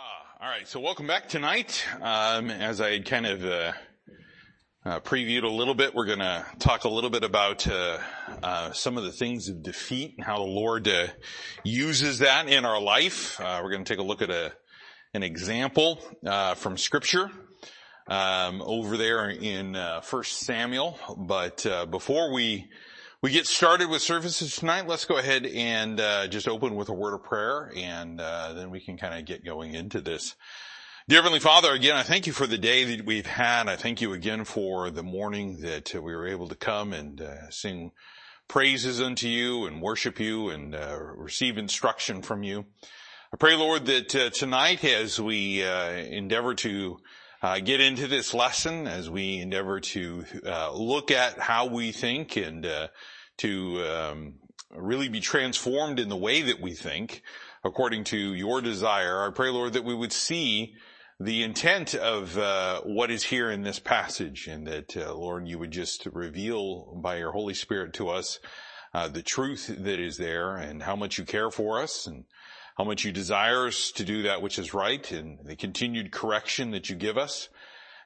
Ah, all right, so welcome back tonight. Um, as I kind of uh, uh, previewed a little bit, we're going to talk a little bit about uh, uh, some of the things of defeat and how the Lord uh, uses that in our life. Uh, we're going to take a look at a an example from Scripture um, over there in First Samuel. But before we we get started with services tonight. Let's go ahead and uh, just open with a word of prayer, and uh, then we can kind of get going into this. Dear Heavenly Father, again, I thank you for the day that we've had. I thank you again for the morning that we were able to come and uh, sing praises unto you and worship you and uh, receive instruction from you. I pray, Lord, that uh, tonight as we uh, endeavor to uh, get into this lesson as we endeavor to uh, look at how we think and uh, to um, really be transformed in the way that we think according to your desire. I pray, Lord, that we would see the intent of uh, what is here in this passage and that, uh, Lord, you would just reveal by your Holy Spirit to us uh, the truth that is there and how much you care for us and how much you desire us to do that which is right and the continued correction that you give us.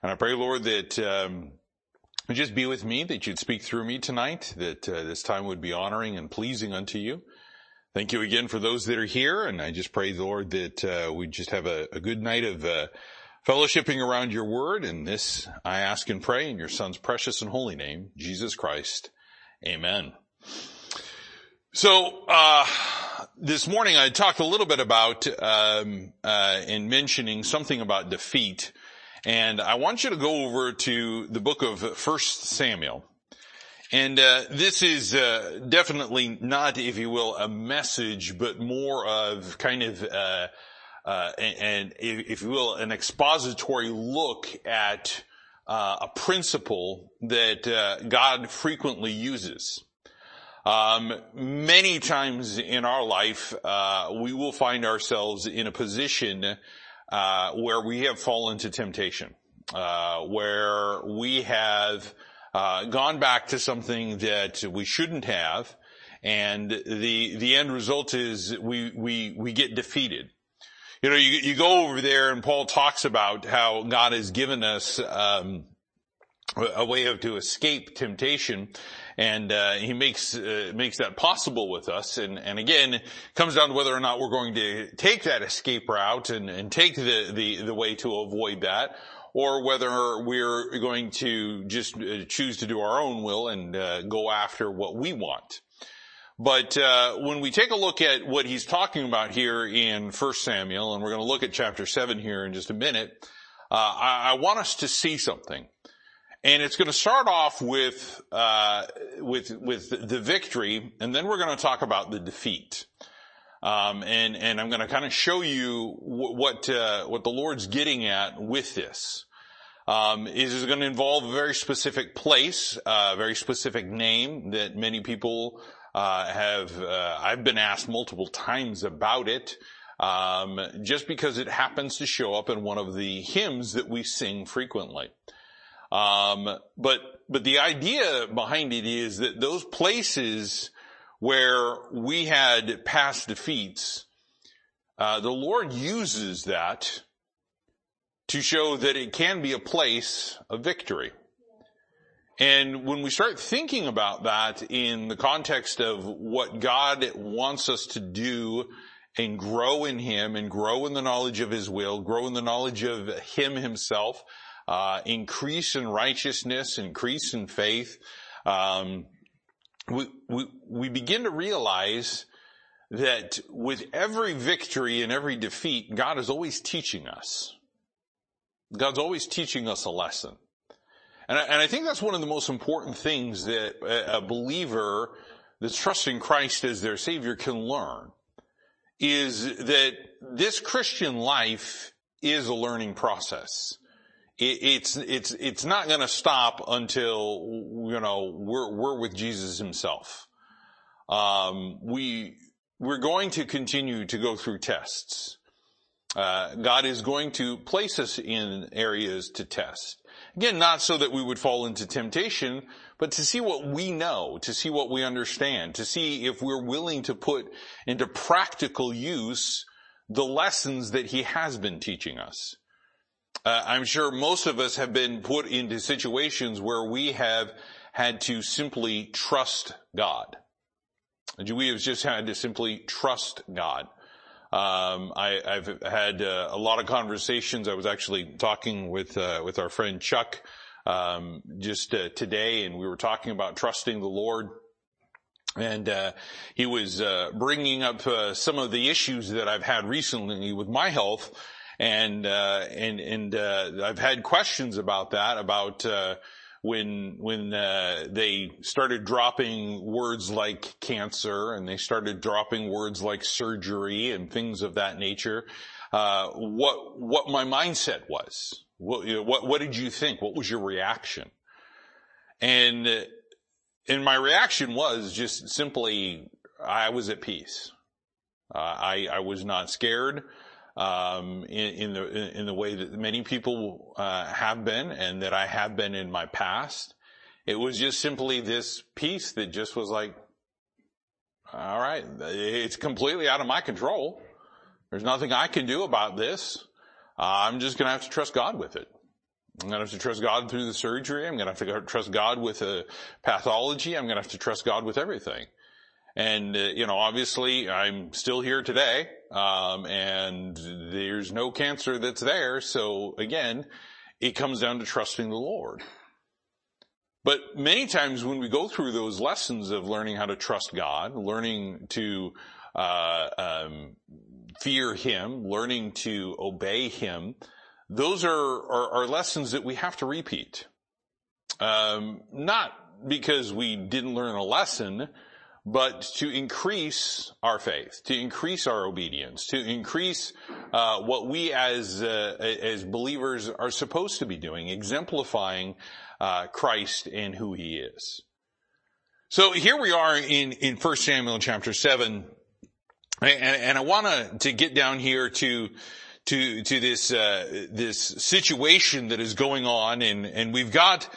And I pray, Lord, that um, just be with me, that you'd speak through me tonight, that uh, this time would be honoring and pleasing unto you. Thank you again for those that are here, and I just pray, Lord, that uh, we just have a, a, good night of uh, fellowshipping around your word. And this I ask and pray in your Son's precious and holy name, Jesus Christ. Amen. So, uh, this morning I talked a little bit about, um, uh, in mentioning something about defeat. And I want you to go over to the book of First Samuel. And uh, this is uh, definitely not, if you will, a message, but more of kind of, uh, uh and if you will, an expository look at uh, a principle that uh, God frequently uses. Um, many times in our life, uh, we will find ourselves in a position where we have fallen to temptation, uh, where we have uh, gone back to something that we shouldn't have, and the the end result is we we we get defeated. You know, you you go over there, and Paul talks about how God has given us. Um, a way of to escape temptation and uh, he makes uh, makes that possible with us. And and again, it comes down to whether or not we're going to take that escape route and, and take the, the the way to avoid that, or whether we're going to just uh, choose to do our own will and uh, go after what we want. But uh, when we take a look at what he's talking about here in First Samuel, and we're going to look at chapter seven here in just a minute, uh, I, I want us to see something. And it's going to start off with, uh, with, with the victory, and then we're going to talk about the defeat. Um, and, and I'm going to kind of show you what, uh, what the Lord's getting at with this. Um, is going to involve a very specific place, a very specific name that many people, uh, have, uh, I've been asked multiple times about it. Um, just because it happens to show up in one of the hymns that we sing frequently. Um, but, but the idea behind it is that those places where we had past defeats, uh, the Lord uses that to show that it can be a place of victory. And when we start thinking about that in the context of what God wants us to do and grow in Him and grow in the knowledge of His will, grow in the knowledge of Him Himself, uh, increase in righteousness, increase in faith, um, we, we, we begin to realize that with every victory and every defeat, God is always teaching us. God's always teaching us a lesson. And I, and I think that's one of the most important things that a, a believer that's trusting Christ as their Savior can learn is that this Christian life is a learning process it's it's it's not going to stop until you know we're we're with Jesus Himself. Um, we we're going to continue to go through tests. Uh, God is going to place us in areas to test. Again, not so that we would fall into temptation, but to see what we know, to see what we understand, to see if we're willing to put into practical use the lessons that he has been teaching us. Uh, I'm sure most of us have been put into situations where we have had to simply trust God. We have just had to simply trust God. Um, I, have had uh, a lot of conversations. I was actually talking with uh, with our friend Chuck um, just uh, today, and we were talking about trusting the Lord. And uh, he was uh, bringing up uh, some of the issues that I've had recently with my health, and and and I've had questions about that about when when uh, they started dropping words like cancer and they started dropping words like surgery and things of that nature, uh, what what my mindset was. What, you know, what what did you think? What was your reaction? And and my reaction was just simply I was at peace. Uh, I I was not scared um, in, in, the in the way that many people uh, have been, and that I have been in my past. It was just simply this peace that just was like, all right, it's completely out of my control. There's nothing I can do about this. Uh, I'm just going to have to trust God with it. I'm going to have to trust God through the surgery. I'm going to have to trust God with the pathology. I'm going to have to trust God with everything. And, uh, you know, obviously I'm still here today, um, and there's no cancer that's there. So again, it comes down to trusting the Lord. But many times when we go through those lessons of learning how to trust God, learning to, uh, um, fear Him, learning to obey Him, those are, are, are lessons that we have to repeat. Um, not because we didn't learn a lesson, but to increase our faith, to increase our obedience, to increase uh, what we as uh, as believers are supposed to be doing, exemplifying uh, Christ and who He is. So here we are in in First Samuel chapter seven, and, and I want to get down here to to to this uh, this situation that is going on, and and we've got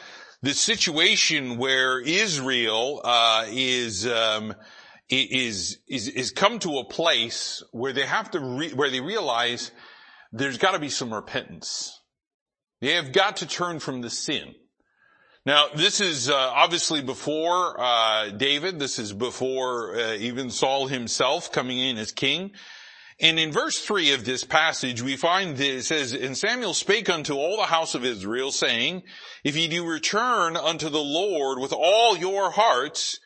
the situation where Israel uh, is um, is is is come to a place where they have to re- where they realize there's got to be some repentance. They have got to turn from the sin. Now, this is uh, obviously before uh, David. This is before uh, even Saul himself coming in as king. And in verse three of this passage, we find that it says, And Samuel spake unto all the house of Israel, saying, If ye do return unto the Lord with all your hearts,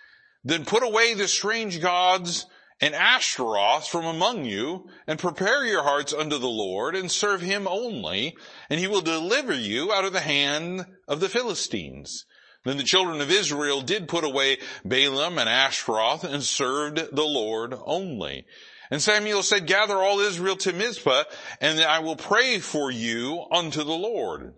then put away the strange gods and Ashtaroth from among you, and prepare your hearts unto the Lord, and serve him only, and he will deliver you out of the hand of the Philistines. Then the children of Israel did put away Baalim and Ashtaroth, and served the Lord only. And Samuel said, gather all Israel to Mizpah, and I will pray for you unto the Lord.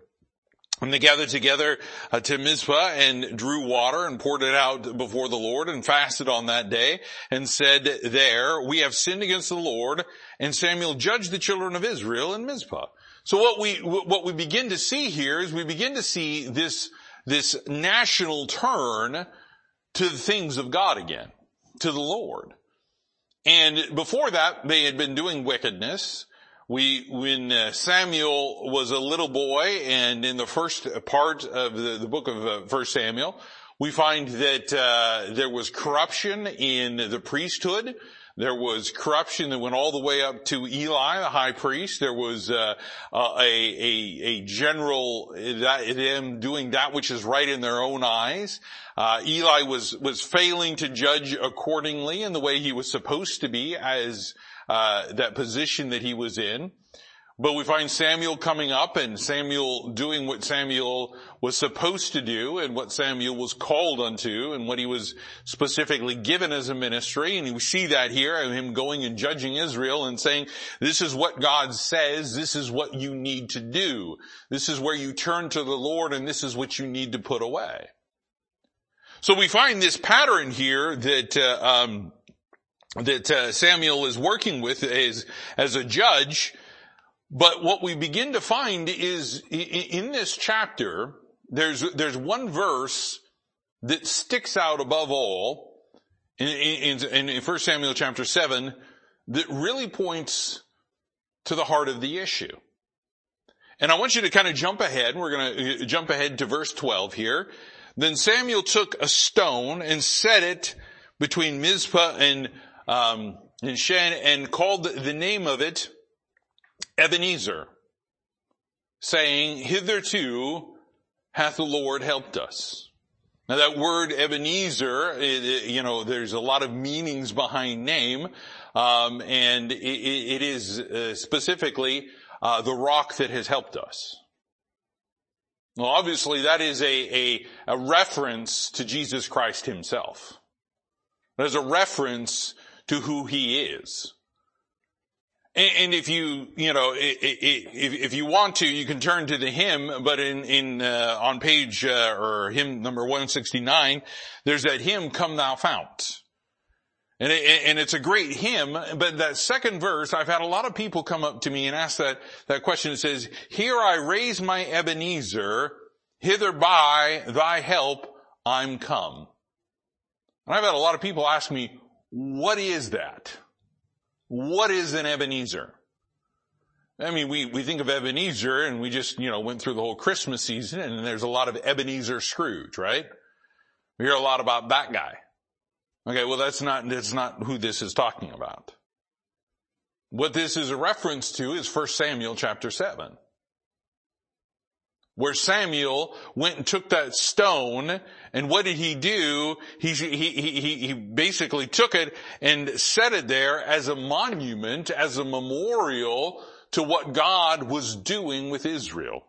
And they gathered together uh, to Mizpah and drew water and poured it out before the Lord and fasted on that day and said there, we have sinned against the Lord. And Samuel judged the children of Israel in Mizpah. So what we, what we begin to see here is we begin to see this, this national turn to the things of God again, to the Lord. And before that, they had been doing wickedness. We, when uh, Samuel was a little boy, and in the first part of the, the book of uh, First Samuel, we find that uh, there was corruption in the priesthood. There was corruption that went all the way up to Eli, the high priest. There was uh, a, a, a general that, them doing that which is right in their own eyes. Uh, Eli was was failing to judge accordingly in the way he was supposed to be as uh, that position that he was in. But we find Samuel coming up and Samuel doing what Samuel was supposed to do and what Samuel was called unto and what he was specifically given as a ministry. And we see that here, of him going and judging Israel and saying, this is what God says, this is what you need to do. This is where you turn to the Lord and this is what you need to put away. So we find this pattern here that, uh, um, that uh, Samuel is working with as, as a judge but what we begin to find is in this chapter, there's, there's one verse that sticks out above all in, in, in 1 Samuel chapter 7 that really points to the heart of the issue. And I want you to kind of jump ahead. We're going to uh, jump ahead to verse 12 here. Then Samuel took a stone and set it between Mizpah and, um, and Shen and called the name of it Ebenezer, saying, hitherto hath the Lord helped us. Now that word Ebenezer, it, you know, there's a lot of meanings behind name, um, and it, it is uh, specifically uh, the rock that has helped us. Well, obviously that is a, a, a reference to Jesus Christ himself. There's a reference to who he is. And, if you, you know, if, you want to, you can turn to the hymn, but in, in, uh, on page, uh, or hymn number 169, there's that hymn, Come Thou Fount. And, it, and it's a great hymn, but that second verse, I've had a lot of people come up to me and ask that, that question. It says, here I raise my Ebenezer, hither by thy help I'm come. And I've had a lot of people ask me, what is that? What is an Ebenezer? I mean, we, we think of Ebenezer and we just, you know, went through the whole Christmas season and there's a lot of Ebenezer Scrooge, right? We hear a lot about that guy. Okay, well that's not, that's not who this is talking about. What this is a reference to is 1 Samuel chapter 7 where Samuel went and took that stone and what did he do? He, he, he, he basically took it and set it there as a monument, as a memorial to what God was doing with Israel.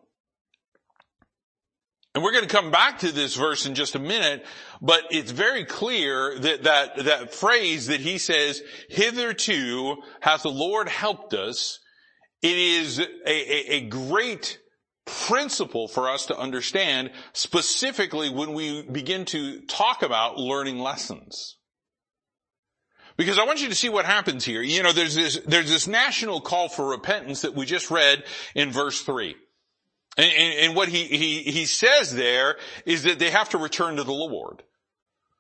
And we're going to come back to this verse in just a minute, but it's very clear that that, that phrase that he says, hitherto hath the Lord helped us, it is a, a, a great principle for us to understand specifically when we begin to talk about learning lessons. Because I want you to see what happens here. You know, there's this, there's this national call for repentance that we just read in verse three. And, and, and what he, he, he says there is that they have to return to the Lord.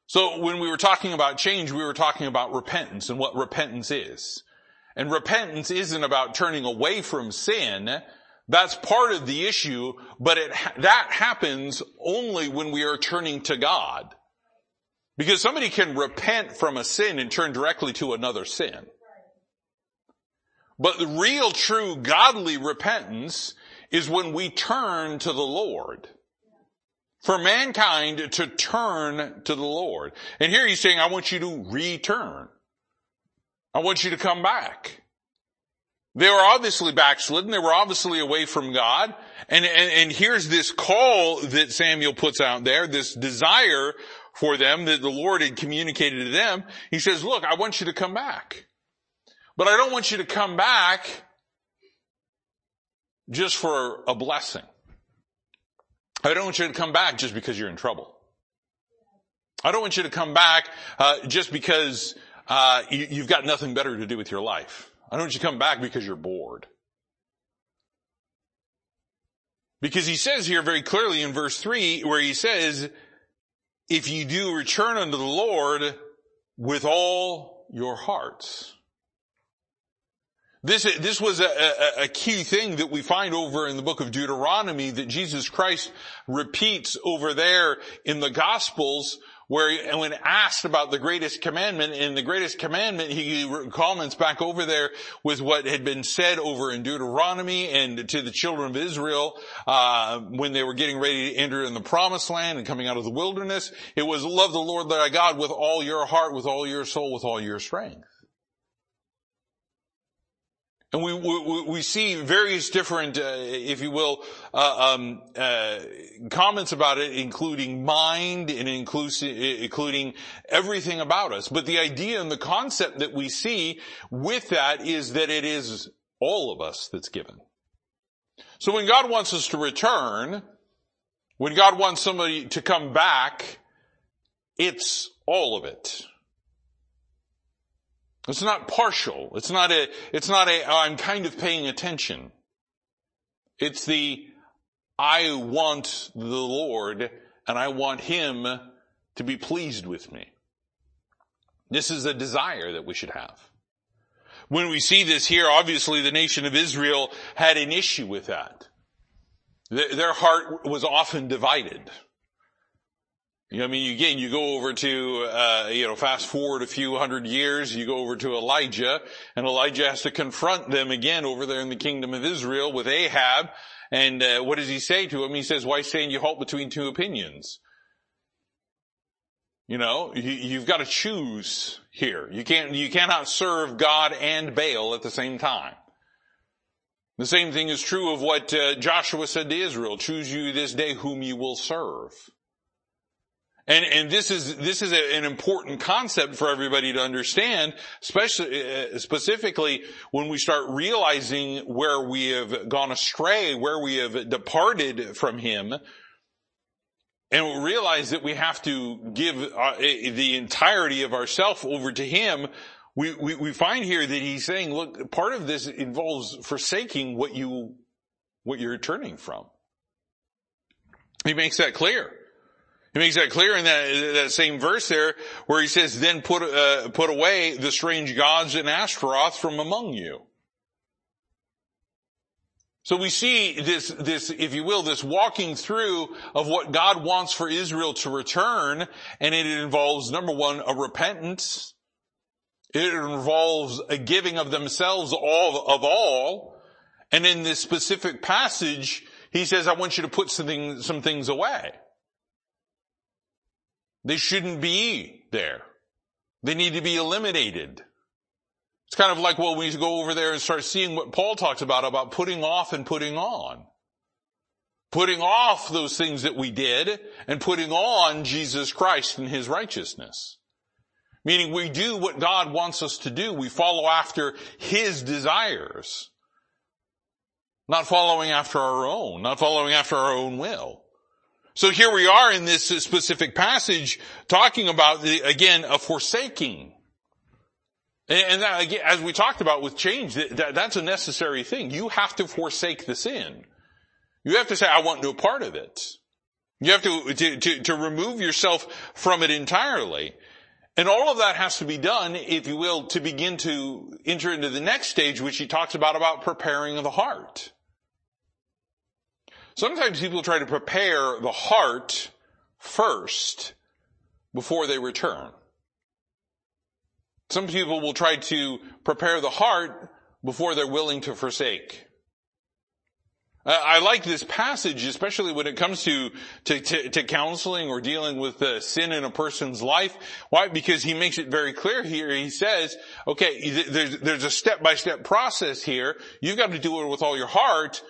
So when we were talking about change, we were talking about repentance and what repentance is. And repentance isn't about turning away from sin, that's part of the issue, but it, that happens only when we are turning to God. Because somebody can repent from a sin and turn directly to another sin. But the real, true, godly repentance is when we turn to the Lord. For mankind to turn to the Lord. And here he's saying, I want you to return. I want you to come back. They were obviously backslidden. They were obviously away from God. And, and, and here's this call that Samuel puts out there, this desire for them that the Lord had communicated to them. He says, look, I want you to come back. But I don't want you to come back just for a blessing. I don't want you to come back just because you're in trouble. I don't want you to come back uh, just because uh, you, you've got nothing better to do with your life. I don't want you to come back because you're bored. Because he says here very clearly in verse 3 where he says, if you do return unto the Lord with all your hearts. This, this was a, a, a, key thing that we find over in the book of Deuteronomy that Jesus Christ repeats over there in the Gospels where when asked about the greatest commandment, in the greatest commandment, he comments back over there with what had been said over in Deuteronomy and to the children of Israel uh, when they were getting ready to enter in the promised land and coming out of the wilderness. It was love the Lord thy God with all your heart, with all your soul, with all your strength. And we, we, we, see various different, uh, if you will, uh, um, uh, comments about it, including mind and including everything about us. But the idea and the concept that we see with that is that it is all of us that's given. So when God wants us to return, when God wants somebody to come back, it's all of it. It's not partial. It's not a, it's not a, oh, I'm kind of paying attention. It's the, I want the Lord and I want Him to be pleased with me. This is a desire that we should have. when we see this here, obviously the nation of Israel had an issue with that. Their heart was often divided. You know, I mean, again, you go over to, uh, you know, fast forward a few hundred years, you go over to Elijah, and Elijah has to confront them again over there in the kingdom of Israel with Ahab. And uh, what does he say to him? He says, "Why stand you halt between two opinions?" You know, you, have got to choose here. You can't, you cannot serve God and Baal at the same time. The same thing is true of what uh, Joshua said to Israel, choose you this day whom you will serve. And, and this is, this is a, an important concept for everybody to understand, especially, uh, specifically when we start realizing where we have gone astray, where we have departed from Him, and we realize that we have to give uh, the entirety of ourself over to Him. We, we, we find here that He's saying, look, part of this involves forsaking what you, what you're turning from. He makes that clear. He makes that clear in that, that same verse there where he says, then put, uh, put away the strange gods and Ashtaroth from among you. So we see this, this, if you will, this walking through of what God wants for Israel to return, and it involves, number one, a repentance. It involves a giving of themselves all, of all. And in this specific passage, he says, I want you to put something, some things away. They shouldn't be there. They need to be eliminated. It's kind of like well, we go over there and start seeing what Paul talks about, about putting off and putting on. Putting off those things that we did and putting on Jesus Christ and His righteousness. Meaning we do what God wants us to do. We follow after His desires. Not following after our own, not following after our own will. So here we are in this specific passage talking about the, again, a forsaking. And that, as we talked about with change, that, that's a necessary thing. You have to forsake the sin. You have to say, I want no part of it. You have to, to, to, to remove yourself from it entirely. And all of that has to be done, if you will, to begin to enter into the next stage, which he talks about, about preparing of the heart. Sometimes people try to prepare the heart first before they return. Some people will try to prepare the heart before they're willing to forsake. I like this passage, especially when it comes to, to, to, to counseling or dealing with uh, sin in a person's life. Why? Because he makes it very clear here. He says, okay, there's, there's a step-by-step process here. You've got to do it with all your heart,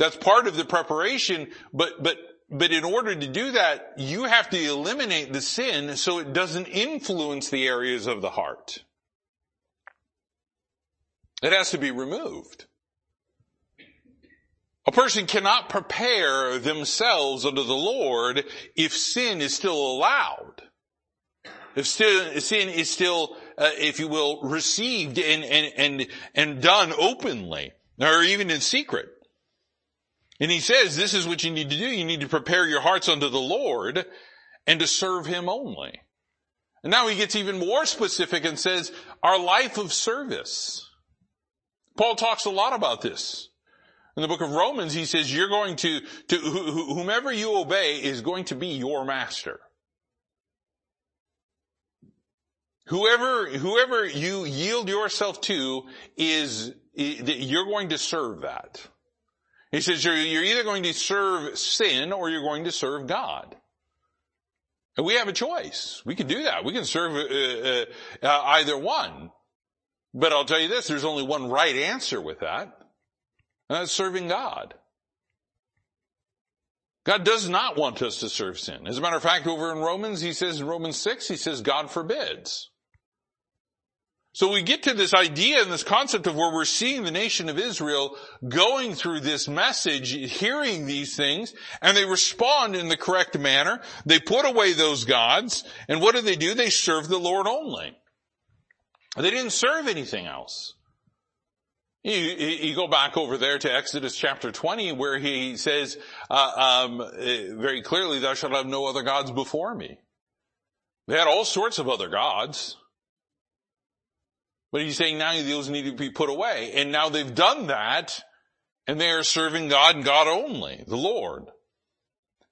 that's part of the preparation, but, but, but in order to do that, you have to eliminate the sin so it doesn't influence the areas of the heart. It has to be removed. A person cannot prepare themselves unto the Lord if sin is still allowed. If sin is still, uh, if you will, received and, and, and, and done openly, or even in secret. And he says, this is what you need to do. You need to prepare your hearts unto the Lord and to serve him only. And now he gets even more specific and says, our life of service. Paul talks a lot about this. In the book of Romans, he says, you're going to, to whomever you obey is going to be your master. Whoever, whoever you yield yourself to is, you're going to serve that. He says you're, you're either going to serve sin or you're going to serve God. And we have a choice. We can do that. We can serve uh, uh, uh, either one. But I'll tell you this, there's only one right answer with that. And that's serving God. God does not want us to serve sin. As a matter of fact, over in Romans, he says in Romans 6, he says God forbids. So we get to this idea and this concept of where we're seeing the nation of Israel going through this message, hearing these things, and they respond in the correct manner. They put away those gods, and what do they do? They serve the Lord only. They didn't serve anything else. You, you, go back over there to Exodus chapter 20 where he says uh, um, very clearly, thou shalt have no other gods before me. They had all sorts of other gods. But he's saying now those need to be put away. And now they've done that and they are serving God and God only, the Lord.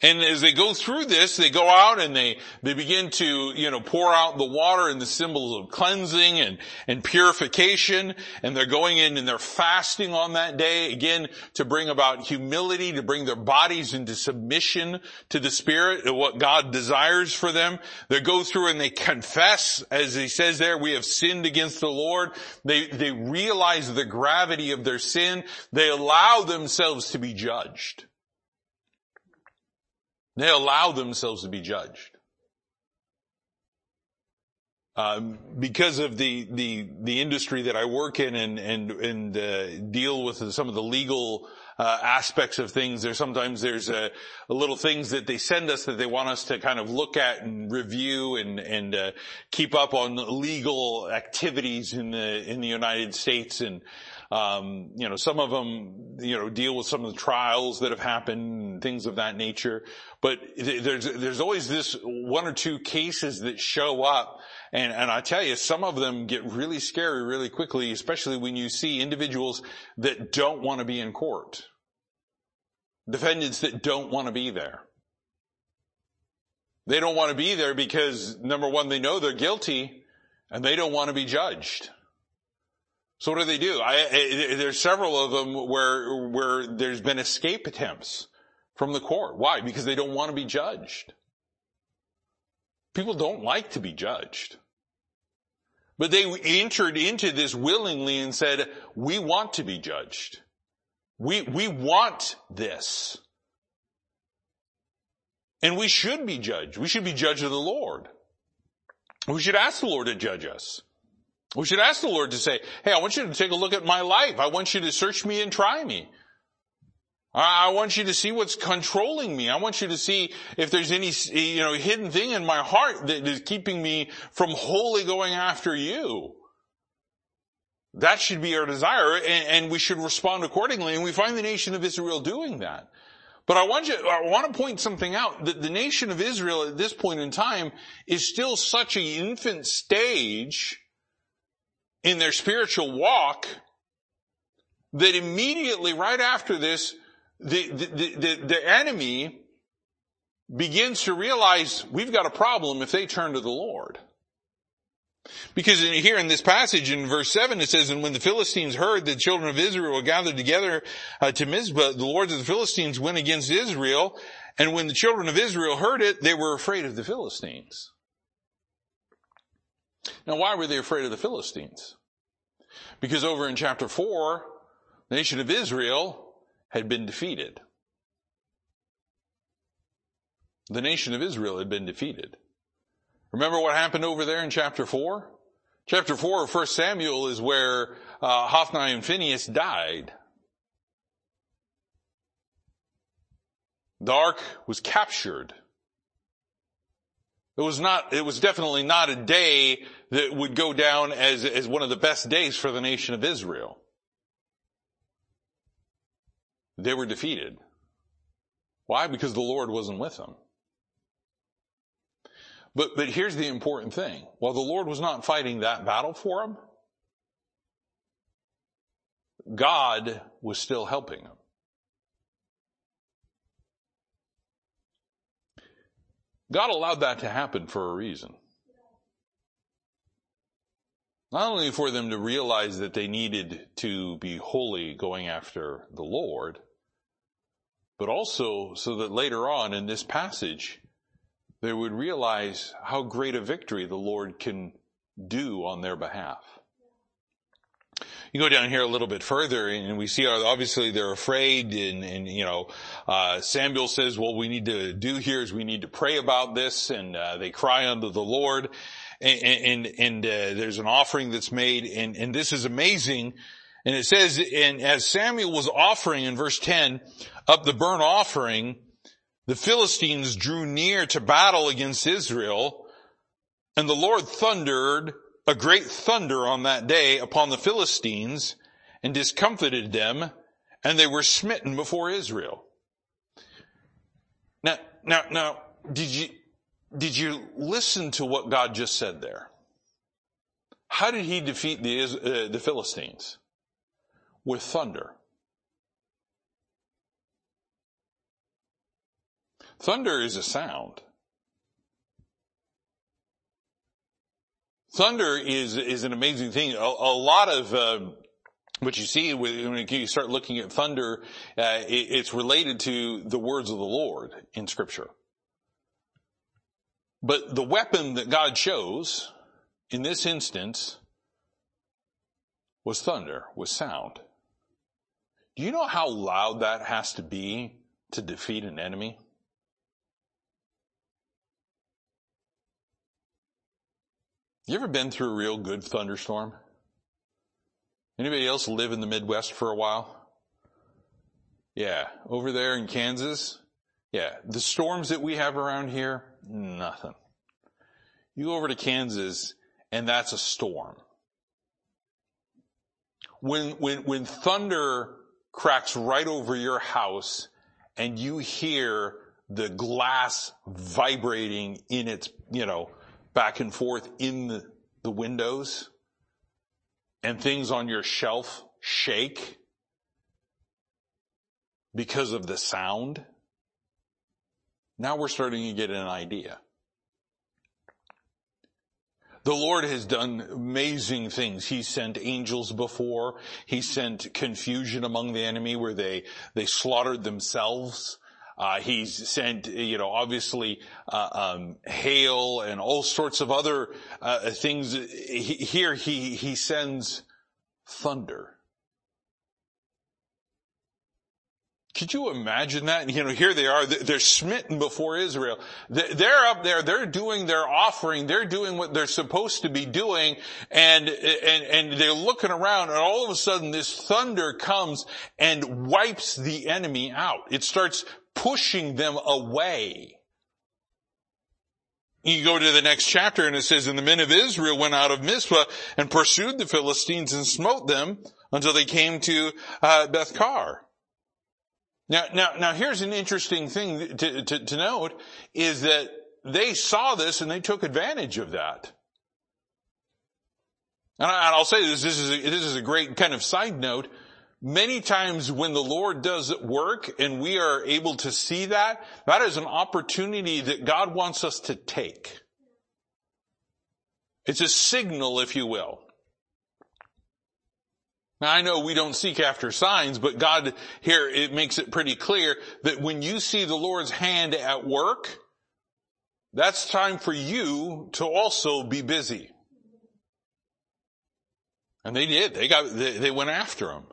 And as they go through this, they go out and they, they begin to, you know, pour out the water and the symbols of cleansing and, and purification. And they're going in and they're fasting on that day, again, to bring about humility, to bring their bodies into submission to the Spirit and what God desires for them. They go through and they confess, as he says there, we have sinned against the Lord. They, they realize the gravity of their sin. They allow themselves to be judged. They allow themselves to be judged. Um, because of the, the, the industry that I work in and, and, and, uh, deal with some of the legal, uh, aspects of things, there sometimes there's a, a, little things that they send us that they want us to kind of look at and review and, and, uh, keep up on legal activities in the, in the United States and, um, you know, some of them, you know, deal with some of the trials that have happened, things of that nature. But there's there's always this one or two cases that show up, and and I tell you, some of them get really scary really quickly, especially when you see individuals that don't want to be in court, defendants that don't want to be there. They don't want to be there because number one, they know they're guilty, and they don't want to be judged. So what do they do? I, I, there's several of them where, where there's been escape attempts from the court. Why? Because they don't want to be judged. People don't like to be judged. But they entered into this willingly and said, we want to be judged. We, we want this. And we should be judged. We should be judged of the Lord. We should ask the Lord to judge us. We should ask the Lord to say, hey, I want you to take a look at my life. I want you to search me and try me. I want you to see what's controlling me. I want you to see if there's any, you know, hidden thing in my heart that is keeping me from wholly going after you. That should be our desire and, we should respond accordingly. And we find the nation of Israel doing that. But I want you, I want to point something out that the nation of Israel at this point in time is still such an infant stage in their spiritual walk that immediately right after this, the, the, the, the, enemy begins to realize we've got a problem if they turn to the Lord. Because in, here in this passage in verse 7 it says, And when the Philistines heard the children of Israel were gathered together uh, to Mizpah, the lords of the Philistines went against Israel, and when the children of Israel heard it, they were afraid of the Philistines. Now why were they afraid of the Philistines? Because over in chapter 4, the nation of Israel had been defeated. The nation of Israel had been defeated. Remember what happened over there in chapter 4? Chapter 4 of 1 Samuel is where uh, Hophni and Phinehas died. The ark was captured. It was not, it was definitely not a day that would go down as, as one of the best days for the nation of Israel. They were defeated. Why? Because the Lord wasn't with them. But, but here's the important thing. While the Lord was not fighting that battle for them, God was still helping them. God allowed that to happen for a reason. Not only for them to realize that they needed to be wholly going after the Lord, but also so that later on in this passage, they would realize how great a victory the Lord can do on their behalf. You go down here a little bit further and we see obviously they're afraid and, and you know, uh, Samuel says, what we need to do here is we need to pray about this and, uh, they cry unto the Lord and, and, and uh, there's an offering that's made and, and this is amazing. And it says, and as Samuel was offering in verse 10 up the burnt offering, the Philistines drew near to battle against Israel and the Lord thundered a great thunder on that day upon the Philistines and discomfited them and they were smitten before Israel. Now, now, now, did you, did you listen to what God just said there? How did he defeat the, uh, the Philistines? With thunder. Thunder is a sound. Thunder is, is an amazing thing. A, a lot of, uh, what you see when you start looking at thunder, uh, it, it's related to the words of the Lord in scripture. But the weapon that God chose in this instance was thunder, was sound. Do you know how loud that has to be to defeat an enemy? You ever been through a real good thunderstorm? Anybody else live in the Midwest for a while? Yeah, over there in Kansas. Yeah, the storms that we have around here, nothing. You go over to Kansas and that's a storm. When, when, when thunder cracks right over your house and you hear the glass vibrating in its, you know, back and forth in the, the windows and things on your shelf shake because of the sound. Now we're starting to get an idea. The Lord has done amazing things. He sent angels before. He sent confusion among the enemy where they, they slaughtered themselves. Uh, he's sent, you know, obviously uh, um, hail and all sorts of other uh, things. He, here he he sends thunder. Could you imagine that? You know, here they are, they're smitten before Israel. They're up there, they're doing their offering, they're doing what they're supposed to be doing, and, and, and they're looking around, and all of a sudden this thunder comes and wipes the enemy out. It starts pushing them away. You go to the next chapter and it says, and the men of Israel went out of Mizpah and pursued the Philistines and smote them until they came to uh, Beth-car. Now, now, now here's an interesting thing to, to, to note is that they saw this and they took advantage of that. And, I, will say this, this is, a, this is a great kind of side note. Many times when the Lord does work and we are able to see that, that is an opportunity that God wants us to take. It's a signal, if you will. Now I know we don't seek after signs, but God here, it makes it pretty clear that when you see the Lord's hand at work, that's time for you to also be busy. And they did. They got, they, they went after him.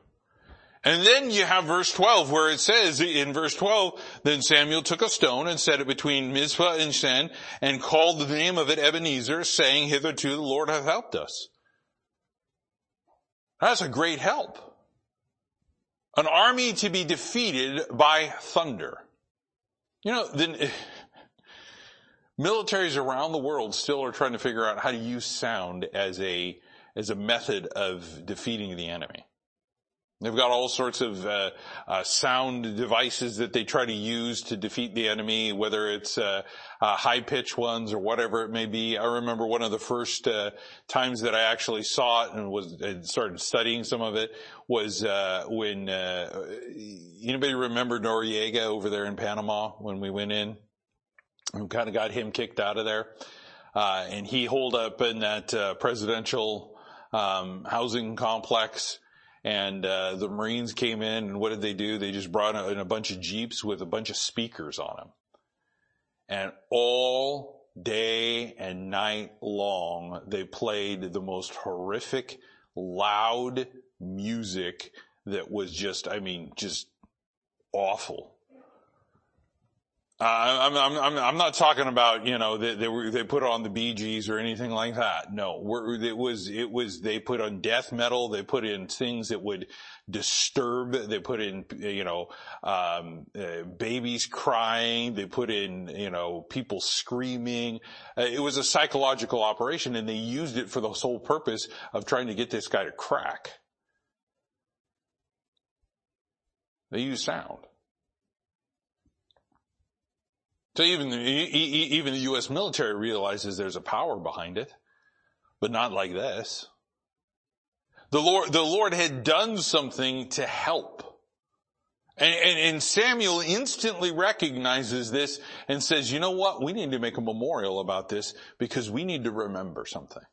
And then you have verse 12 where it says in verse 12, then Samuel took a stone and set it between Mizpah and Shen and called the name of it Ebenezer saying, hitherto the Lord hath helped us. That's a great help. An army to be defeated by thunder. You know, then, militaries around the world still are trying to figure out how to use sound as a, as a method of defeating the enemy. They've got all sorts of uh, uh, sound devices that they try to use to defeat the enemy, whether it's uh, uh high pitch ones or whatever it may be. I remember one of the first uh, times that I actually saw it and was and started studying some of it was uh, when anybody remember Noriega over there in Panama when we went in? We kind of got him kicked out of there, and he holed up in that presidential um, housing complex and uh, the Marines came in, and what did they do? They just brought in a bunch of jeeps with a bunch of speakers on them, and all day and night long they played the most horrific, loud music that was just, I mean, just awful. Uh, I'm, I'm, I'm, not talking about, you know, they, they, were, they put on the Gees or anything like that. No, it was, it was, they put on death metal. They put in things that would disturb. They put in, you know, um, uh, babies crying. They put in, you know, people screaming. Uh, it was a psychological operation and they used it for the sole purpose of trying to get this guy to crack. They used sound. So even the, even the U.S. military realizes there's a power behind it. but not like this. The Lord, the Lord had done something to help. And, and, and, Samuel instantly recognizes this and says, you know what? We need to make a memorial about this because we need to remember something.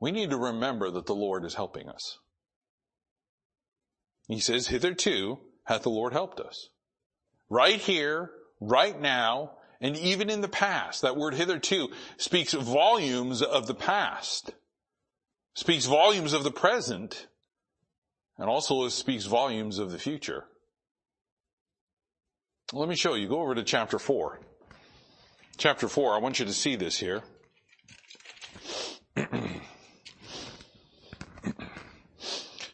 We need to remember that the Lord is helping us. He says, hitherto hath the Lord helped us. Right here, right now, and even in the past. That word hitherto speaks volumes of the past, speaks volumes of the present, and also speaks volumes of the future. Let me show you. Go over to chapter 4. Chapter 4, I want you to see this here.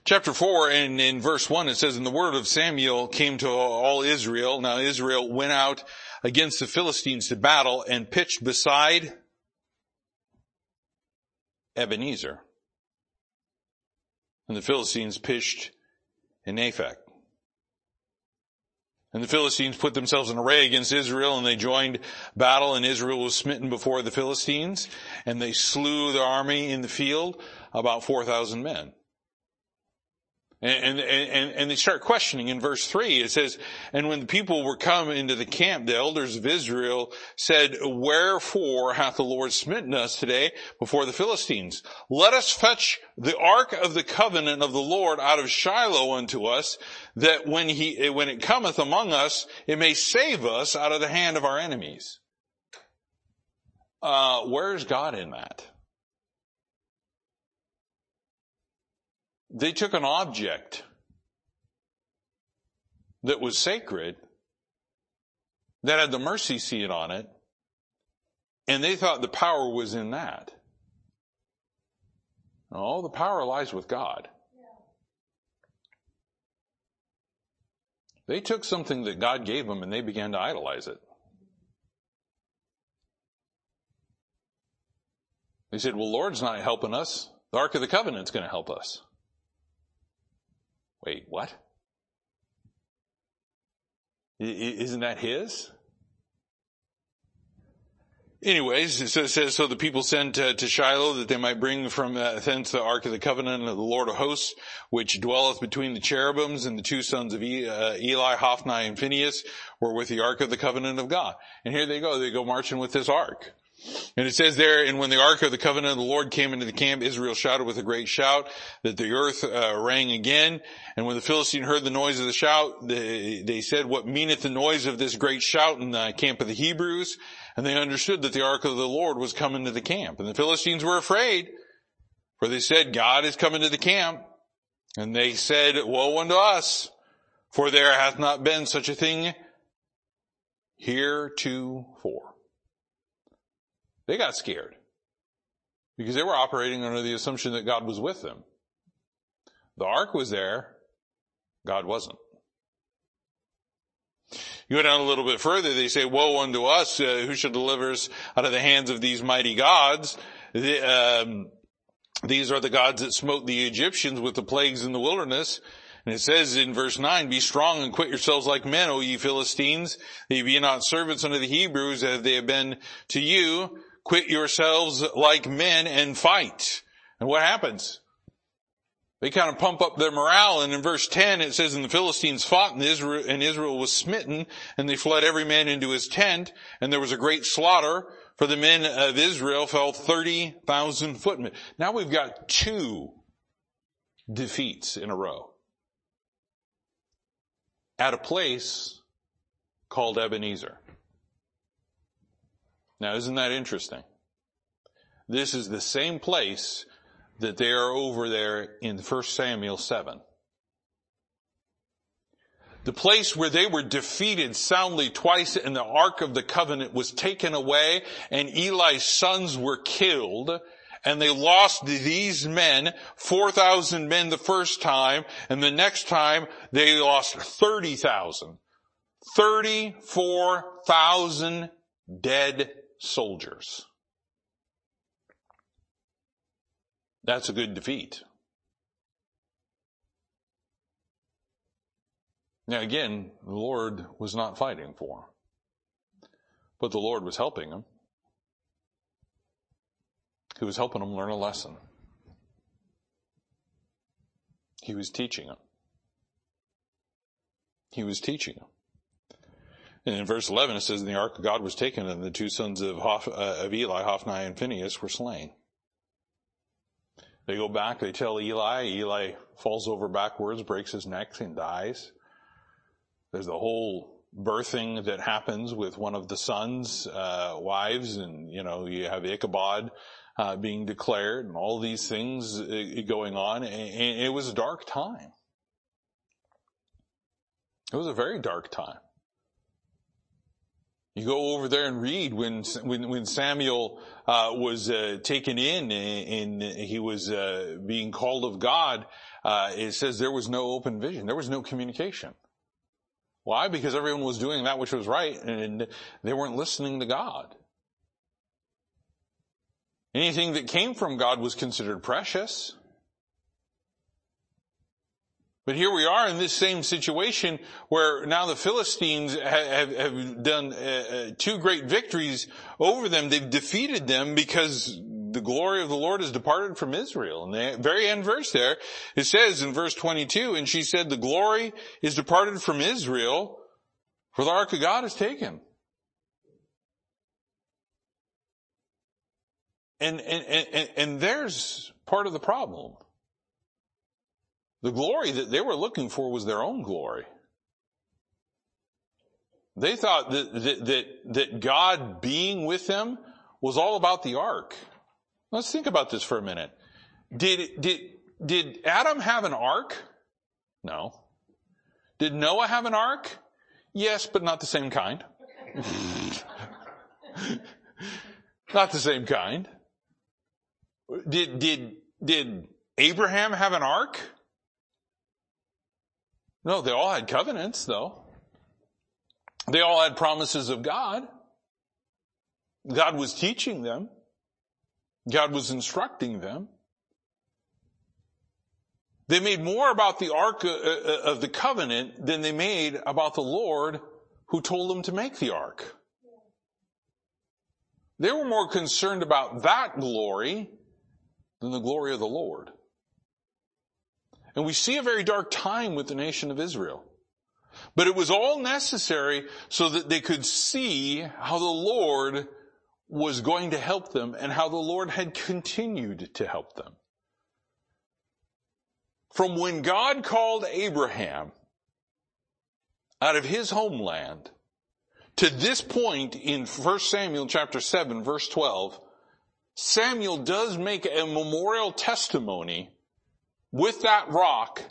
chapter 4 and in verse 1 it says, And the word of Samuel came to all Israel. Now Israel went out against the Philistines to battle and pitched beside Ebenezer. And the Philistines pitched in Aphek. And the Philistines put themselves in array against Israel and they joined battle and Israel was smitten before the Philistines and they slew the army in the field, about 4,000 men. And, and, and, they start questioning in verse 3. It says, And when the people were come into the camp, the elders of Israel said, Wherefore hath the Lord smitten us today before the Philistines? Let us fetch the ark of the covenant of the Lord out of Shiloh unto us, that when he, when it cometh among us, it may save us out of the hand of our enemies. Uh, where's God in that? They took an object that was sacred, that had the mercy seat on it, and they thought the power was in that. No, the power lies with God. They took something that God gave them and they began to idolize it. They said, well, Lord's not helping us. The Ark of the Covenant's going to help us. Wait, what? Isn't that his? Anyways, it says, so the people sent to Shiloh that they might bring from thence the ark of the covenant of the Lord of hosts, which dwelleth between the cherubims and the two sons of uh, Eli, Hophni, and Phinehas were with the ark of the covenant of God. And here they go, they go marching with this ark. And it says there, and when the ark of the covenant of the Lord came into the camp, Israel shouted with a great shout that the earth uh, rang again. And when the Philistine heard the noise of the shout, they, they said, what meaneth the noise of this great shout in the camp of the Hebrews? And they understood that the ark of the Lord was coming to the camp. And the Philistines were afraid, for they said, God is coming to the camp. And they said, woe unto us, for there hath not been such a thing here to heretofore. They got scared because they were operating under the assumption that God was with them. The ark was there. God wasn't. You go down a little bit further, they say, woe unto us, uh, who shall deliver us out of the hands of these mighty gods? The, um, these are the gods that smote the Egyptians with the plagues in the wilderness. And it says in verse 9, Be strong and quit yourselves like men, O ye Philistines, that ye be not servants unto the Hebrews as they have been to you quit yourselves like men and fight. And what happens? They kind of pump up their morale and in verse 10 it says, and the Philistines fought and Israel, and Israel was smitten and they fled every man into his tent and there was a great slaughter for the men of Israel fell 30,000 footmen. Now we've got two defeats in a row at a place called Ebenezer. Now isn't that interesting? This is the same place that they are over there in 1 Samuel 7. The place where they were defeated soundly twice and the Ark of the Covenant was taken away and Eli's sons were killed and they lost these men, 4,000 men the first time and the next time they lost 30,000. 34,000 dead soldiers. That's a good defeat. Now again, the Lord was not fighting for him, but the Lord was helping him. He was helping him learn a lesson. He was teaching him. He was teaching them. And in verse 11 it says, the ark of God was taken and the two sons of, Hoph, uh, of Eli, Hophni and Phinehas were slain. They go back, they tell Eli, Eli falls over backwards, breaks his neck and dies. There's the whole birthing that happens with one of the sons' uh, wives and, you know, you have Ichabod uh, being declared and all these things uh, going on. And it was a dark time. It was a very dark time. You go over there and read when when, when Samuel uh, was uh, taken in and, he was uh, being called of God. Uh, it says there was no open vision. There was no communication. Why? Because everyone was doing that which was right, and they weren't listening to God. Anything that came from God was considered precious. But here we are in this same situation where now the Philistines have, have done uh, uh, two great victories over them. They've defeated them because the glory of the Lord has departed from Israel. And the very end verse there, it says in verse 22, and she said, the glory is departed from Israel, for the ark of God is taken. And, and, and, and there's part of the problem. The glory that they were looking for was their own glory. They thought that, that, that, that God being with them was all about the ark. Let's think about this for a minute. Did, did, did Adam have an ark? No. Did Noah have an ark? Yes, but not the same kind. not the same kind. Did, did, did Abraham have an ark? No, they all had covenants though. They all had promises of God. God was teaching them. God was instructing them. They made more about the Ark uh, uh, of the Covenant than they made about the Lord who told them to make the Ark. They were more concerned about that glory than the glory of the Lord. And we see a very dark time with the nation of Israel. But it was all necessary so that they could see how the Lord was going to help them and how the Lord had continued to help them. From when God called Abraham out of his homeland to this point in 1 Samuel chapter 7 verse 12, Samuel does make a memorial testimony with that rock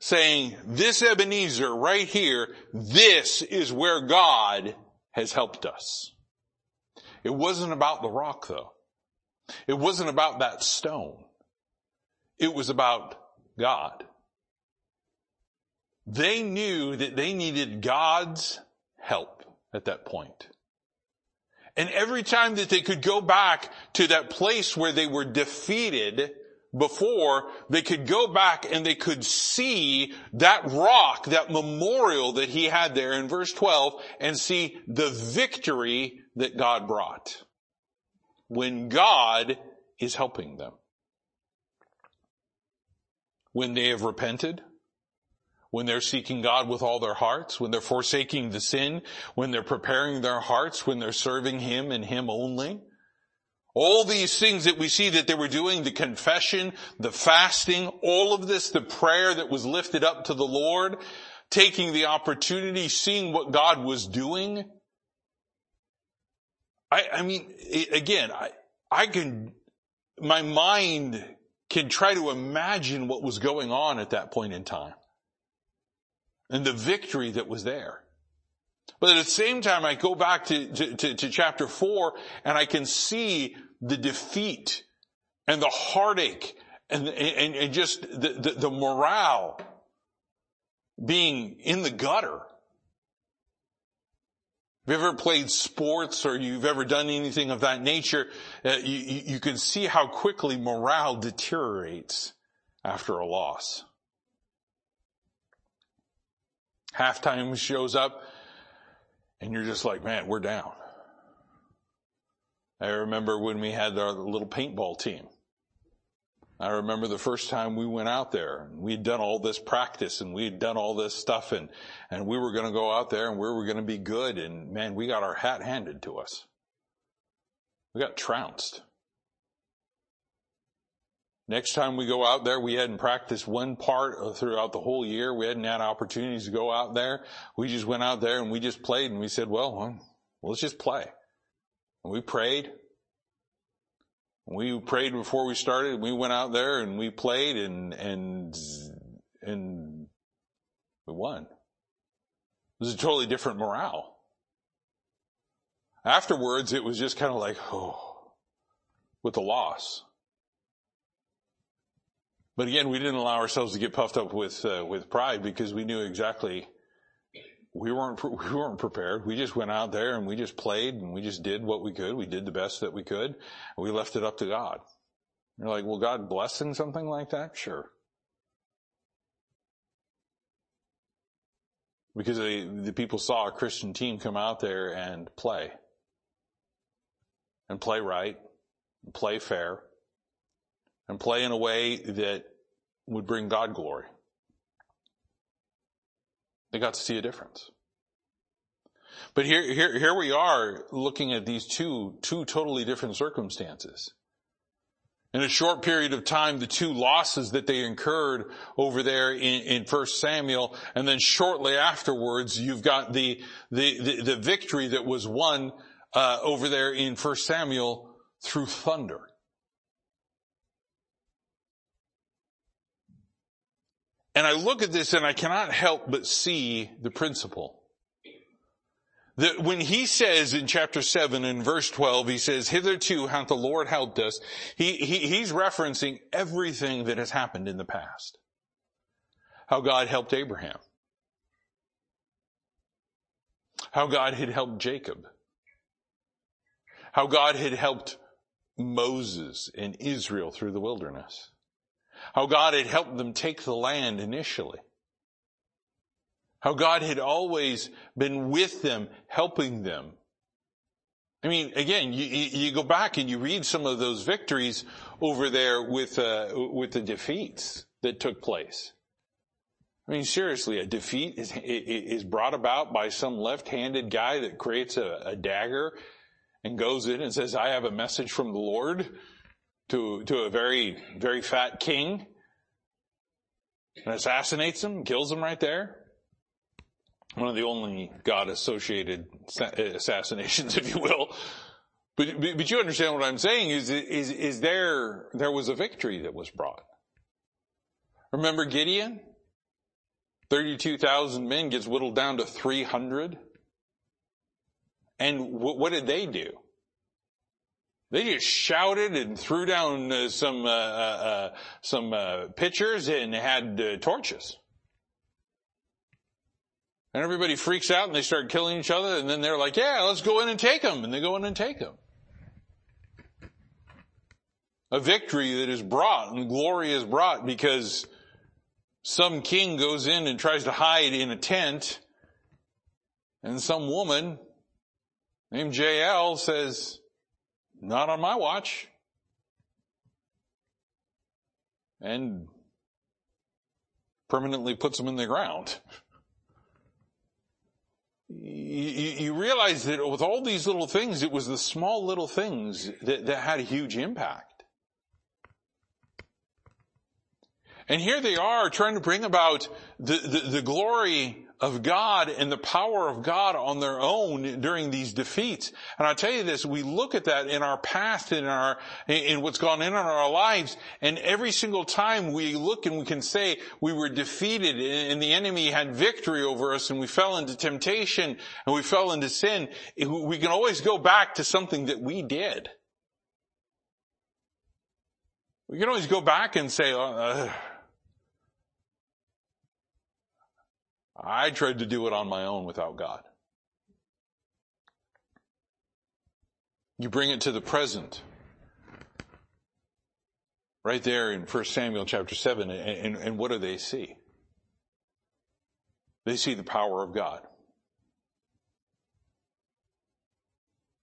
saying, this Ebenezer right here, this is where God has helped us. It wasn't about the rock though. It wasn't about that stone. It was about God. They knew that they needed God's help at that point. And every time that they could go back to that place where they were defeated, before, they could go back and they could see that rock, that memorial that he had there in verse 12 and see the victory that God brought when God is helping them. When they have repented, when they're seeking God with all their hearts, when they're forsaking the sin, when they're preparing their hearts, when they're serving Him and Him only, all these things that we see that they were doing, the confession, the fasting, all of this, the prayer that was lifted up to the Lord, taking the opportunity, seeing what God was doing. I, I mean, again, I, I can, my mind can try to imagine what was going on at that point in time and the victory that was there. But at the same time, I go back to, to, to, to chapter four and I can see the defeat and the heartache and, and, and just the, the, the morale being in the gutter. If you've ever played sports or you've ever done anything of that nature, uh, you, you can see how quickly morale deteriorates after a loss. Halftime shows up and you're just like, man, we're down. I remember when we had our little paintball team. I remember the first time we went out there. We'd done all this practice and we'd done all this stuff and, and we were going to go out there and we were going to be good. And man, we got our hat handed to us. We got trounced. Next time we go out there, we hadn't practiced one part throughout the whole year. We hadn't had opportunities to go out there. We just went out there and we just played and we said, well, let's just play. And we prayed we prayed before we started. We went out there and we played and, and, and we won. It was a totally different morale. Afterwards, it was just kind of like, oh, with the loss. But again, we didn't allow ourselves to get puffed up with, uh, with pride because we knew exactly we weren't we weren't prepared. We just went out there and we just played and we just did what we could. We did the best that we could. we left it up to God. You're like, well, God blessing something like that? Sure. Because they, the people saw a Christian team come out there and play. And play right. And play fair. And play in a way that would bring God glory. They got to see a difference. But here, here, here we are looking at these two, two totally different circumstances. In a short period of time, the two losses that they incurred over there in, in 1 Samuel, and then shortly afterwards, you've got the, the, the, the victory that was won, uh, over there in 1 Samuel through thunder. And I look at this and I cannot help but see the principle. That when he says in chapter 7 in verse 12, he says, hitherto hath the Lord helped us, he, he, he's referencing everything that has happened in the past. How God helped Abraham. How God had helped Jacob. How God had helped Moses and Israel through the wilderness how God had helped them take the land initially. How God had always been with them, helping them. I mean, again, you, you go back and you read some of those victories over there with, uh, with the defeats that took place. I mean, seriously, a defeat is, is brought about by some left-handed guy that creates a, a dagger and goes in and says, I have a message from the Lord to, to a very, very fat king and assassinates him, kills him right there. One of the only God associated assassinations, if you will. But, but you understand what I'm saying is, is, is there, there was a victory that was brought. Remember Gideon? 32,000 men gets whittled down to 300. And what did they do? They just shouted and threw down uh, some uh, uh, uh some uh, pitchers and had uh, torches. And everybody freaks out and they start killing each other and then they're like, yeah, let's go in and take them. And they go in and take them. A victory that is brought and glory is brought because some king goes in and tries to hide in a tent and some woman named Jael says, not on my watch. And permanently puts them in the ground. You, you, realize that with all these little things, it was the small little things that, that had a huge impact. And here they are trying to bring about the, the, the glory of God and the power of God on their own during these defeats. And I tell you this, we look at that in our past, in our, in what's gone in on our lives, and every single time we look and we can say we were defeated and the enemy had victory over us and we fell into temptation and we fell into sin, we can always go back to something that we did. We can always go back and say, uh, I tried to do it on my own without God. You bring it to the present. Right there in 1 Samuel chapter 7, and, and, and what do they see? They see the power of God.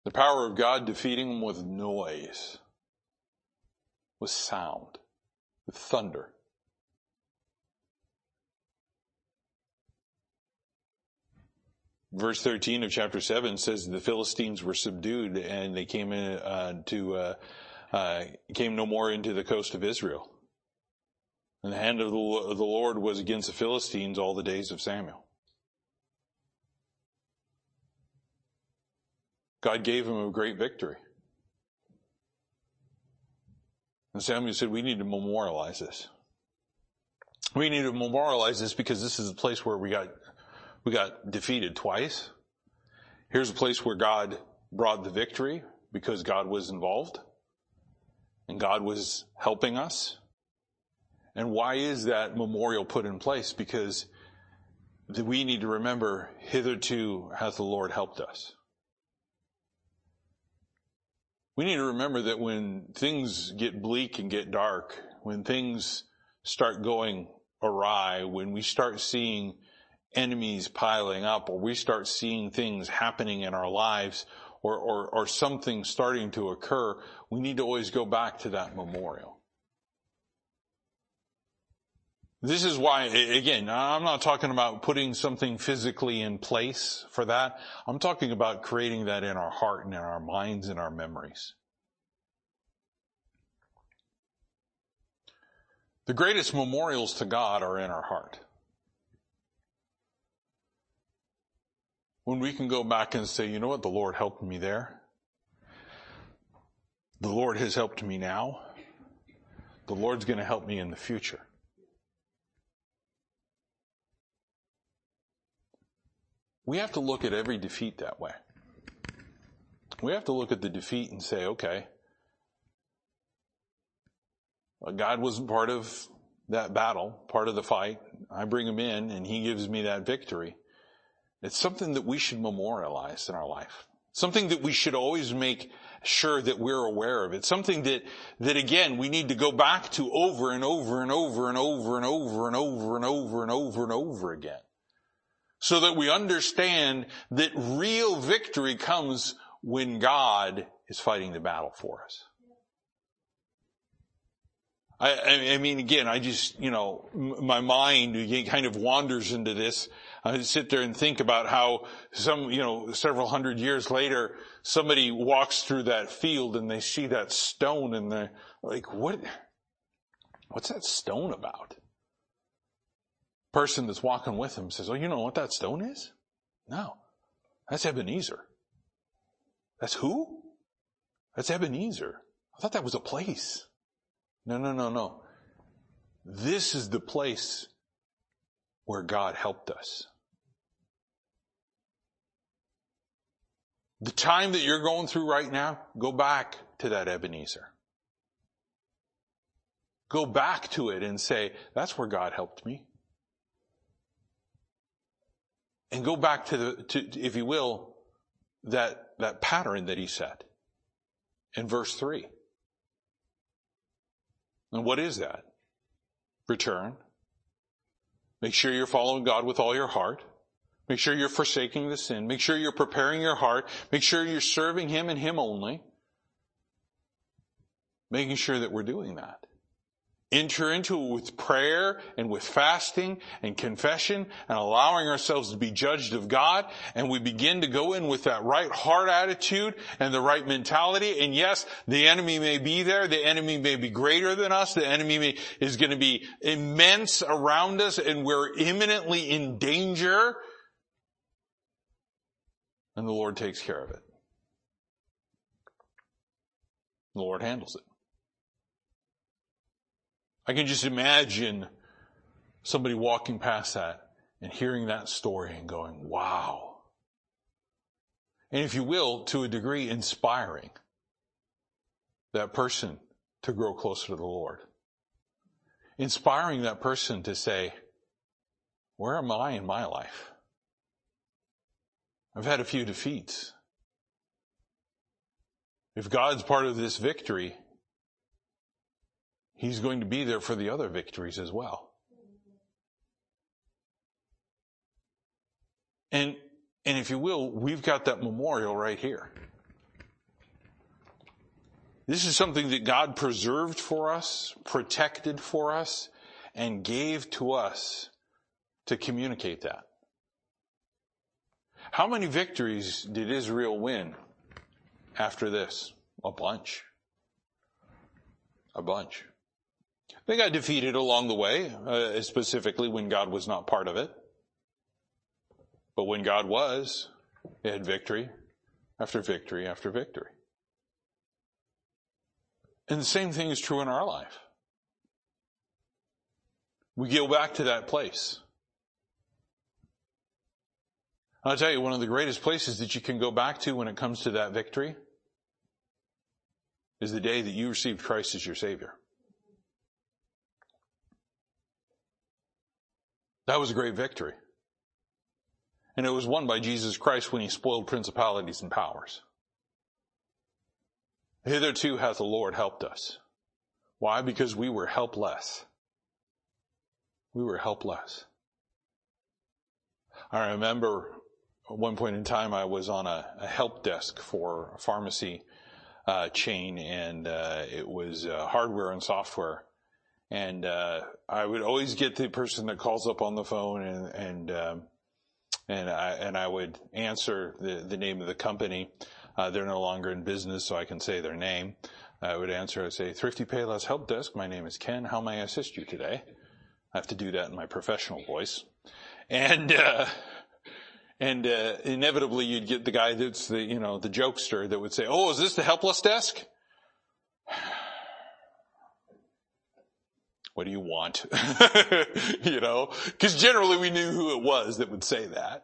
The power of God defeating them with noise, with sound, with thunder. Verse 13 of chapter 7 says the Philistines were subdued and they came in, uh, to, uh, uh, came no more into the coast of Israel. And the hand of the, of the Lord was against the Philistines all the days of Samuel. God gave him a great victory. And Samuel said, we need to memorialize this. We need to memorialize this because this is a place where we got, we got defeated twice. Here's a place where God brought the victory because God was involved and God was helping us. And why is that memorial put in place? Because we need to remember hitherto hath the Lord helped us. We need to remember that when things get bleak and get dark, when things start going awry, when we start seeing enemies piling up or we start seeing things happening in our lives or, or, or something starting to occur, we need to always go back to that memorial. This is why, again, I'm not talking about putting something physically in place for that. I'm talking about creating that in our heart and in our minds and our memories. The greatest memorials to God are in our heart. When we can go back and say, you know what, the Lord helped me there. The Lord has helped me now. The Lord's going to help me in the future. We have to look at every defeat that way. We have to look at the defeat and say, okay, uh, God wasn't part of that battle, part of the fight. I bring him in and he gives me that victory. It's something that we should memorialize in our life. Something that we should always make sure that we're aware of. It's something that, that again, we need to go back to over and over and over and over and over and over and over and over and over again so that we understand that real victory comes when God is fighting the battle for us. I, I, mean, again, I just, you know, my mind kind of wanders into this. I sit there and think about how some, you know, several hundred years later, somebody walks through that field and they see that stone and they're like, what, what's that stone about? person that's walking with him says, Oh, you know what that stone is? No. That's Ebenezer. That's who? That's Ebenezer. I thought that was a place. No, no, no, no. This is the place where God helped us. The time that you're going through right now, go back to that Ebenezer. Go back to it and say, that's where God helped me. and go back to the, to, if you will, that, that pattern that he set in verse three. And what is that? Return. Make sure you're following God with all your heart. Make sure you're forsaking the sin. Make sure you're preparing your heart. Make sure you're serving Him and Him only. Making sure that we're doing that enter into it with prayer and with fasting and confession and allowing ourselves to be judged of God. And we begin to go in with that right heart attitude and the right mentality. And yes, the enemy may be there. The enemy may be greater than us. The enemy may, is going to be immense around us and we're imminently in danger. And the Lord takes care of it. The Lord handles it. I can just imagine somebody walking past that and hearing that story and going, wow. And if you will, to a degree, inspiring that person to grow closer to the Lord. Inspiring that person to say, where am I in my life? I've had a few defeats. If God's part of this victory, He's going to be there for the other victories as well. And, and if you will, we've got that memorial right here. This is something that God preserved for us, protected for us, and gave to us to communicate that. How many victories did Israel win after this? A bunch. A bunch. They got defeated along the way, uh, specifically when God was not part of it. But when God was, they had victory after victory after victory. And the same thing is true in our life. We go back to that place. I'll tell you, one of the greatest places that you can go back to when it comes to that victory is the day that you received Christ as your Savior. That was a great victory. And it was won by Jesus Christ when he spoiled principalities and powers. Hitherto hath the Lord helped us. Why? Because we were helpless. We were helpless. I remember at one point in time I was on a, a help desk for a pharmacy uh, chain and uh, it was uh, hardware and software. And uh, I would always get the person that calls up on the phone and and um, and I and I would answer the the name of the company. Uh, they're no longer in business, so I can say their name. I would answer, I say, Thrifty Payless Help Desk. My name is Ken. How may I assist you today? I have to do that in my professional voice. And, uh, and, uh, inevitably you'd get the guy that's the, you know, the jokester that would say, Oh, is this the helpless desk? what do you want? you know, cause generally we knew who it was that would say that.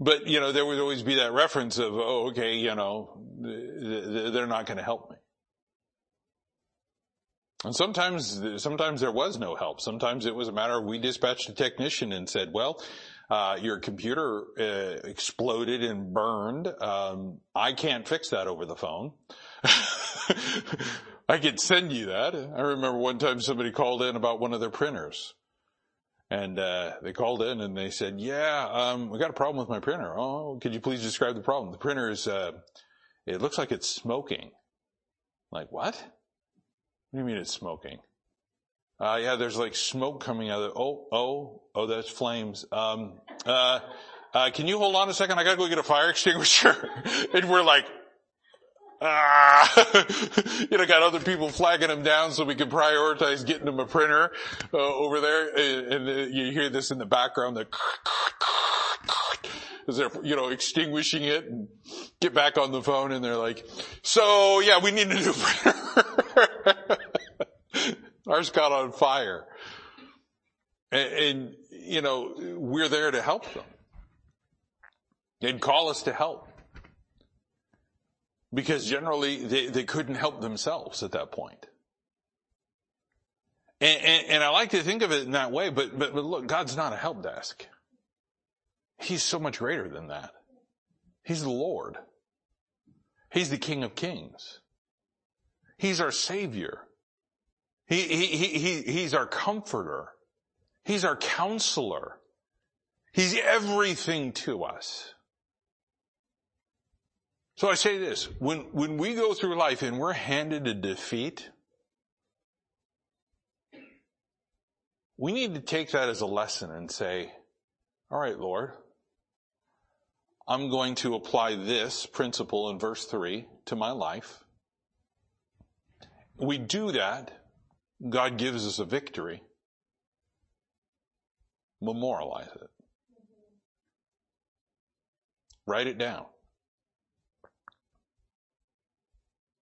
But, you know, there would always be that reference of, oh, okay, you know, they're not going to help me. And sometimes, sometimes there was no help. Sometimes it was a matter of we dispatched a technician and said, well, your computer uh, exploded and burned. Um, I can't fix that over the phone. I could send you that. I remember one time somebody called in about one of their printers. And uh, they called in and they said, "Yeah, um, we got a problem with my printer. Oh, could you please describe the problem? The printer is, uh, it looks like it's smoking." Like what? What do you mean it's smoking? Uh, yeah, there's like smoke coming out of it. Oh, oh, oh, that's flames. Um, uh, uh, can you hold on a second? I gotta go get a fire extinguisher. and we're like, ah, you know, got other people flagging them down so we can prioritize getting them a printer uh, over there. And, and uh, you hear this in the background, the as they're, you know, extinguishing it and get back on the phone and they're like, so yeah, we need a new printer. Ours got on fire. And, and, you know, we're there to help them. And call us to help because generally they, they couldn't help themselves at that point. And, and, and, I like to think of it in that way, but, but, but look, God's not a help desk. He's so much greater than that. He's the Lord. He's the King of Kings. He's our Savior. He, he, he, he, he's our comforter. He's our counselor. He's everything to us. So I say this, when, when we go through life and we're handed a defeat, we need to take that as a lesson and say, all right, Lord, I'm going to apply this principle in verse three to my life. We do that. God gives us a victory. Memorialize it. Write it down.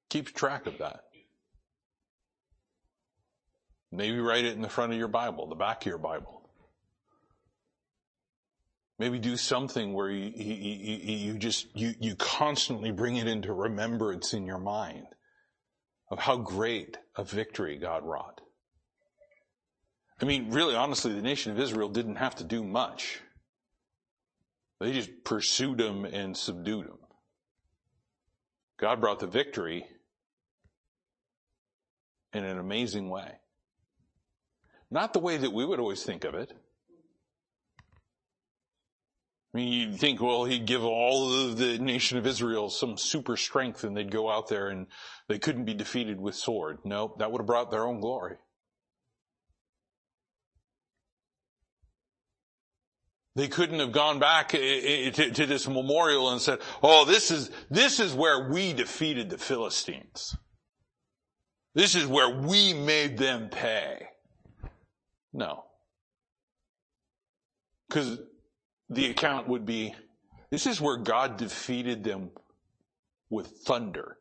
Keep track of that. Maybe write it in the front of your Bible, the back of your Bible. Maybe do something where you, you, you, just, you, you constantly bring it into remembrance in your mind of how great a victory God wrought. I mean, really, honestly, the nation of Israel didn't have to do much. They just pursued them and subdued them. God brought the victory in an amazing way. Not the way that we would always think of it. You'd think, well, he'd give all of the nation of Israel some super strength and they'd go out there and they couldn't be defeated with sword. No, that would have brought their own glory. They couldn't have gone back to, to, this memorial and said, oh, this is, this is where we defeated the Philistines. This is where we made them pay. No. Because the account would be, this is where God defeated them with thunder.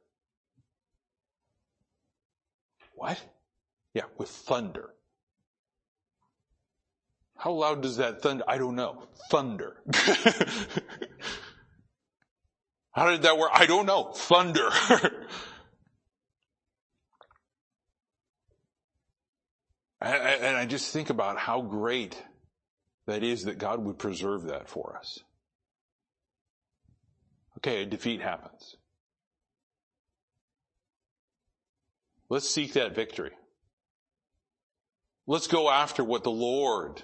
What? Yeah, with thunder. How loud does that thunder? I don't know. Thunder. How did that work? I don't know. Thunder. and I just think about how great that is that God would preserve that for us. Okay, a defeat happens. Let's seek that victory. Let's go after what the Lord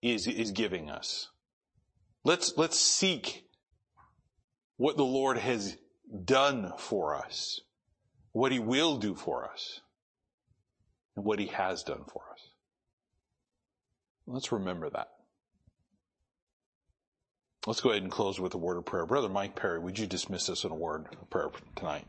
is, is giving us. Let's, let's seek what the Lord has done for us, what He will do for us, and what He has done for us. Let's remember that. Let's go ahead and close with a word of prayer. Brother Mike Perry, would you dismiss us in a word of prayer tonight?